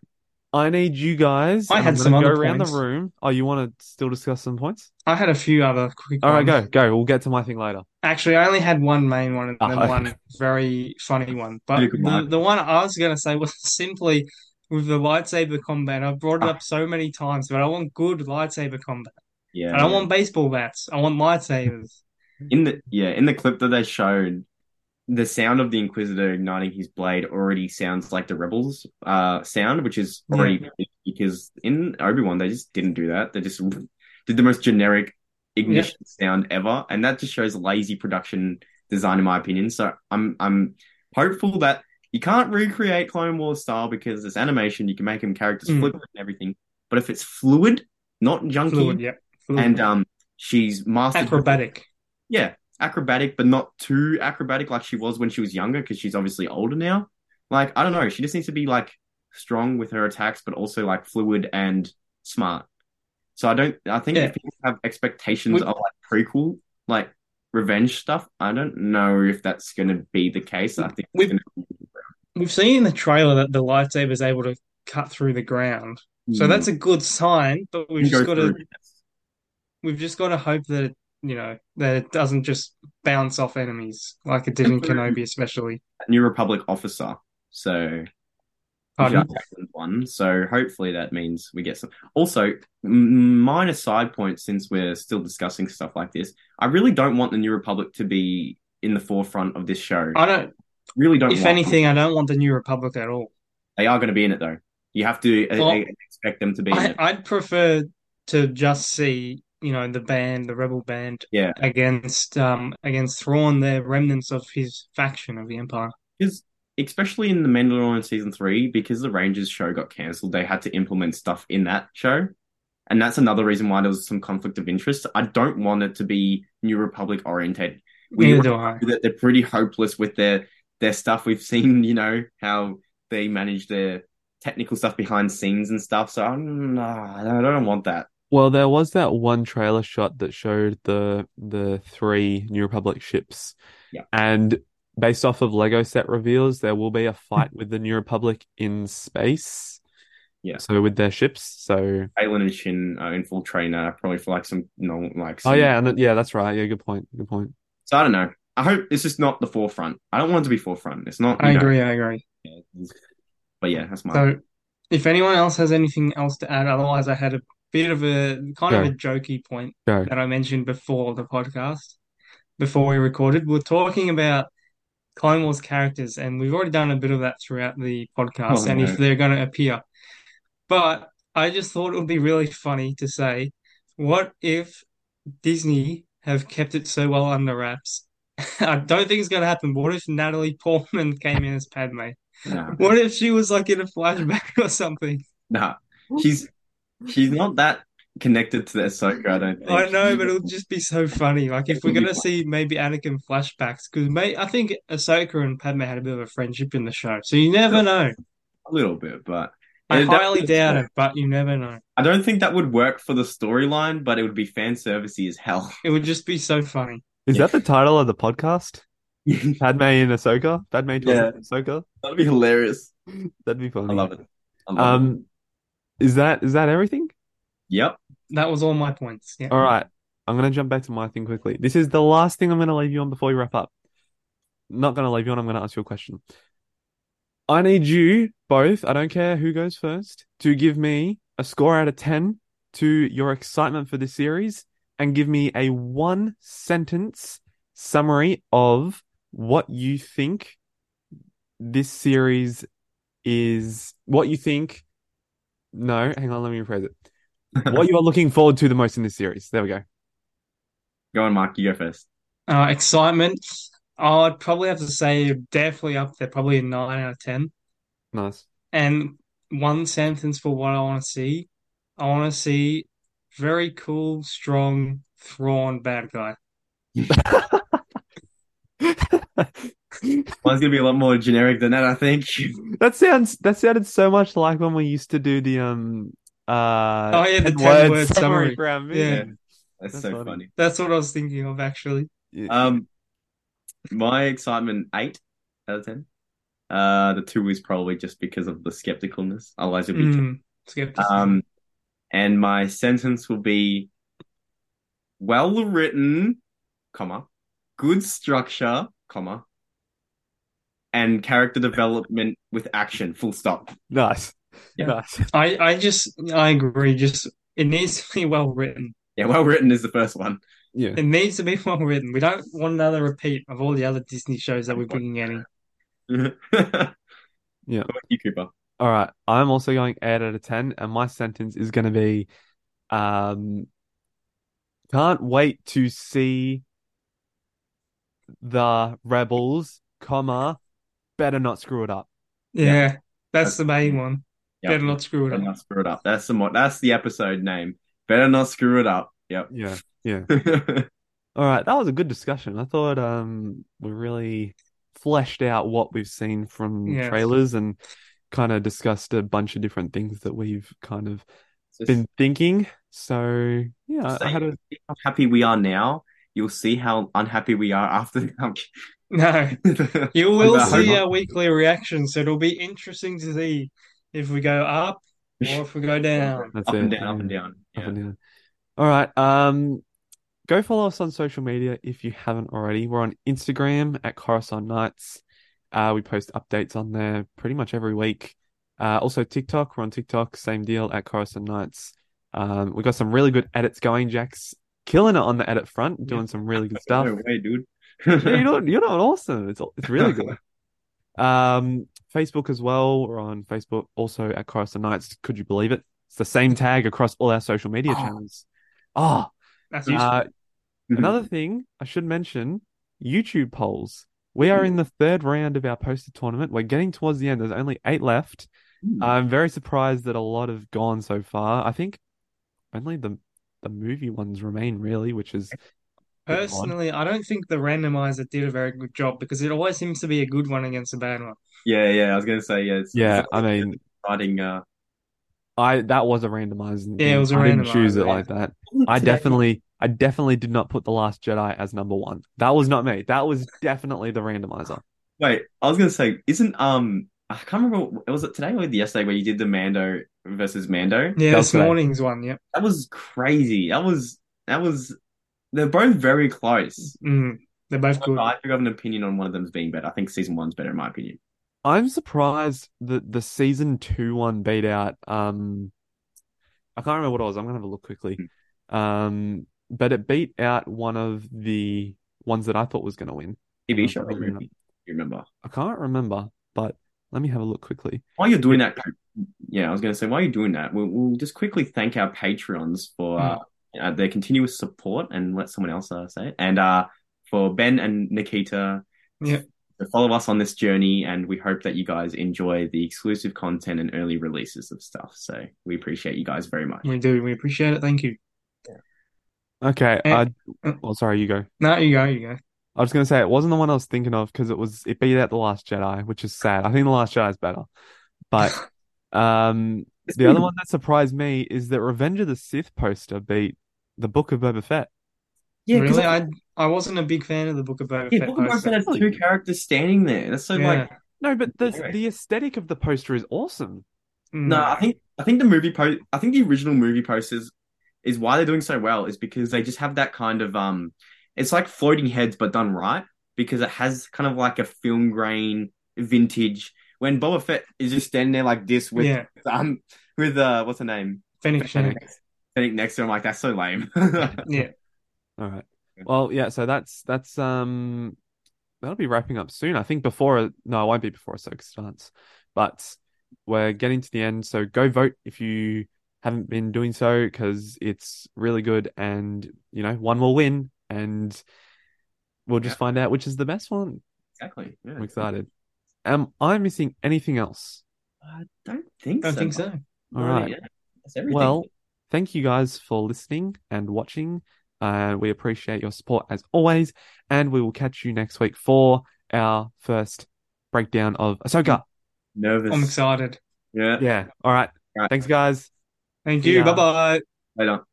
I need you guys. I had I'm some gonna go other around the room. Oh, you want to still discuss some points? I had a few other quick All right, ones. go, go. We'll get to my thing later. Actually, I only had one main one and Oh, then okay. one very funny one. But the, the one I was going to say was simply with the lightsaber combat. I've brought it Ah. up so many times, but I want good lightsaber combat. Yeah. I don't yeah. want baseball bats. I want lightsabers. In the yeah, in the clip that they showed, the sound of the Inquisitor igniting his blade already sounds like the Rebels uh sound, which is already because in Obi-Wan they just didn't do that. They just did the most generic ignition sound ever, and that just shows lazy production design in my opinion. So I'm I'm hopeful that you can't recreate Clone Wars style because it's animation, you can make them characters Mm. flip and everything. But if it's fluid, not junky, Fluid, yeah. Fluid. and um she's mastered Acrobatic. yeah, acrobatic, but not too acrobatic like she was when she was younger, because she's obviously older now. Like, I don't know, she just needs to be like strong with her attacks, but also like fluid and smart. So I don't, I think Yeah. if people have expectations Would- of like prequel, like revenge stuff, I don't know if that's going to be the case. I think it's With- going to We've seen in the trailer that the lightsaber is able to cut through the ground. So mm. that's a good sign, but we've just got to we've just got to hope that it, you know that it doesn't just bounce off enemies like it did in Kenobi, especially. New Republic officer. So Pardon? Jar Jackson's one. So hopefully that means we get some. Also, minor side point since we're still discussing stuff like this. I really don't want the New Republic to be in the forefront of this show. I don't. Really don't. If want anything, I don't want the New Republic at all. they are going to be in it though. You have to uh, Well, uh, expect them to be in I, it. I'd prefer to just see you know the band, the rebel band, Yeah. against um against Thrawn, the remnants of his faction of the Empire. Because especially in the Mandalorian season three, because the Rangers show got cancelled, they had to implement stuff in that show. And that's another reason why there was some conflict of interest. I don't want it to be New Republic oriented. We Neither do I. that they're pretty hopeless with their their stuff. We've seen, you know, how they manage their technical stuff behind scenes and stuff. So I'm, I don't want that. Well, there was that one trailer shot that showed the the three New Republic ships. Yeah. And based off of Lego set reveals, there will be a fight with the New Republic in space. Yeah. So with their ships. So Baylan and Shin are in full trainer, uh, probably for like some no like. Oh yeah, and yeah, that's right. Yeah, good point. Good point. So I don't know. I hope it's just not the forefront. I don't want it to be forefront. It's not. I you know, agree. I agree. but yeah, that's my. So, if anyone else has anything else to add, otherwise, I had a bit of a kind of a jokey point Go. that I mentioned before the podcast, before we recorded. We're talking about Clone Wars characters, and we've already done a bit of that throughout the podcast, Oh, and no. if they're going to appear. But I just thought it would be really funny to say, what if Disney have kept it so well under wraps? I don't think it's going to happen. What if Natalie Portman came in as Padme? What if she was like in a flashback or something? nah. She's she's not that connected to the Ahsoka. I don't think. I know, but it'll just be so funny. Like if we're gonna see maybe Anakin flashbacks, because may I think Ahsoka and Padme had a bit of a friendship in the show, so you never know. a little bit, but I that- highly doubt it, but you never know. I don't think that would work for the storyline. But it would be fan servicey as hell. It would just be so funny. Is Yeah. that the title of the podcast? That'd Padme and Ahsoka? Padme talking Yeah. That'd be hilarious. That'd be funny. I love it. I love it. Um, is that is that everything? Yep. That was all my points. Yeah. All right. I'm gonna jump back to my thing quickly. This is the last thing I'm gonna leave you on before we wrap up. Not gonna leave you on, I'm gonna ask you a question. I need you both, I don't care who goes first, to give me a score out of 10 to your excitement for this series and give me a one sentence summary of what you think this series is, what you think. No, hang on, let me rephrase it. What you are looking forward to the most in this series. There we go. Go on, Mark. You go first. Uh, excitement. I'd probably have to say definitely up there, probably a nine out of ten. Nice. And one sentence for what I want to see. I want to see very cool, strong, Thrawn bad guy. Mine's gonna be a lot more generic than that, I think. That sounds that sounded so much like when we used to do the um uh Oh, yeah, the 10 10 word word summary. for our movie. Yeah. That's, That's so funny. funny. That's what I was thinking of actually. Yeah. Um, my excitement eight out of ten. Uh, the two is probably just because of the skepticalness. Otherwise, it'd be Mm, skepticism. Um, and my sentence will be well written, comma, good structure, comma, and character development with action, full stop. Nice. Yeah. Nice. I, I just I agree. Just it needs to be well written. Yeah, well written is the first one. Yeah. It needs to be well written. We don't want another repeat of all the other Disney shows that we're bringing in. What Yeah. about you, Cooper? All right. I'm also going eight out of ten, and my sentence is gonna be um can't wait to see the rebels, comma, better not screw it up. Yeah, that's That's- the main one. Yep. Better not screw it Better up. not screw it up. That's the mo- that's the episode name. Better not screw it up. Yep. Yeah. Yeah. All right, that was a good discussion. I thought um we really fleshed out what we've seen from Yes. trailers and kind of discussed a bunch of different things that we've kind of Just been thinking. So yeah, I had a how happy we are now. You'll see how unhappy we are after the No, you will see Homer. our weekly reactions. so it'll be interesting to see if we go up or if we go down. That's up and it, down, up and yeah. down. Up and down. All right. Um, go follow us on social media if you haven't already. We're on Instagram at Coruscant Knights. Uh, we post updates on there pretty much every week. Uh, also TikTok. We're on TikTok. Same deal at Coruscant Knights. Um, we got some really good edits going. Jack's killing it on the edit front, doing some really good stuff. No way, dude. Yeah, you're not you're not awesome. It's it's really good. Um, Facebook as well. We're on Facebook also at Coruscant Knights. Could you believe it? It's the same tag across all our social media Oh. channels. Oh, That's uh, another thing I should mention: YouTube polls. We are in the third round of our poster tournament. We're getting towards the end. There's only eight left. Hmm. I'm very surprised that a lot have gone so far. I think only the the movie ones remain really, which is a bit odd. Personally, I don't think the randomizer did a very good job because it always seems to be a good one against a bad one. Yeah, yeah. I was gonna say yeah. It's, Yeah, it's I mean, exciting. Uh, I that was a randomized Yeah, it thing. was a I didn't choose it yeah. like that. I definitely, I definitely did not put The Last Jedi as number one. That was not me. That was definitely the randomizer. Wait, I was gonna say, isn't um, I can't remember. Was it today or yesterday where you did the Mando versus Mando? Yeah, That this morning's one, yep. That was crazy. That was that was. They're both very close. Mm, they're both good. I think I have an opinion on one of them as being better. I think season one's better in my opinion. I'm surprised that the season two one beat out. Um, I can't remember what it was. I'm gonna have a look quickly. Um, but it beat out one of the ones that I thought was gonna win. TV show or Probably? You remember? I can't remember, but let me have a look quickly. While you're doing that, yeah, I was going to say, while you're doing that, we'll, we'll just quickly thank our Patreons for uh, uh, their continuous support and let someone else uh, say it. And uh, for Ben and Nikita Yeah. to follow us on this journey. And we hope that you guys enjoy the exclusive content and early releases of stuff. So we appreciate you guys very much. We do. We appreciate it. Thank you. Okay, I. uh, Oh, sorry, you go. No, you go. You go. I was gonna say it wasn't the one I was thinking of because it was it beat out the Last Jedi, which is sad. I think the Last Jedi is better, but um, the other one that surprised me is that Revenge of the Sith poster beat the Book of Boba Fett. Yeah, 'cause really, I- I I wasn't a big fan of the Book of Boba yeah, Fett Book of Boba poster. Fett has two characters standing there. That's so like Yeah. No, but the Anyway. the aesthetic of the poster is awesome. Mm. No, I think I think the movie post I think the original movie posters is why they're doing so well is because they just have that kind of um it's like floating heads but done right because it has kind of like a film grain vintage when Boba Fett is just standing there like this with Yeah. um with uh what's her name Fennec Fennec. Shand. next to him like that's so lame. Yeah. All right. Well, yeah. So that's that's um that'll be wrapping up soon. I think before no, it won't be before Ahsoka starts, but we're getting to the end. So go vote if you haven't been doing so because it's really good, and you know one will win, and we'll just Yeah. find out which is the best one. exactly. Yeah. I'm excited. Am I missing anything else? I don't think Don't so. think so. All No, right. yeah, that's everything. Well, thank you guys for listening and watching. Uh, we appreciate your support as always, and we will catch you next week for our first breakdown of Ahsoka. Nervous. I'm excited. Yeah. Yeah. All right. Right. Thanks, guys. Thank you. ya. Bye bye. Later.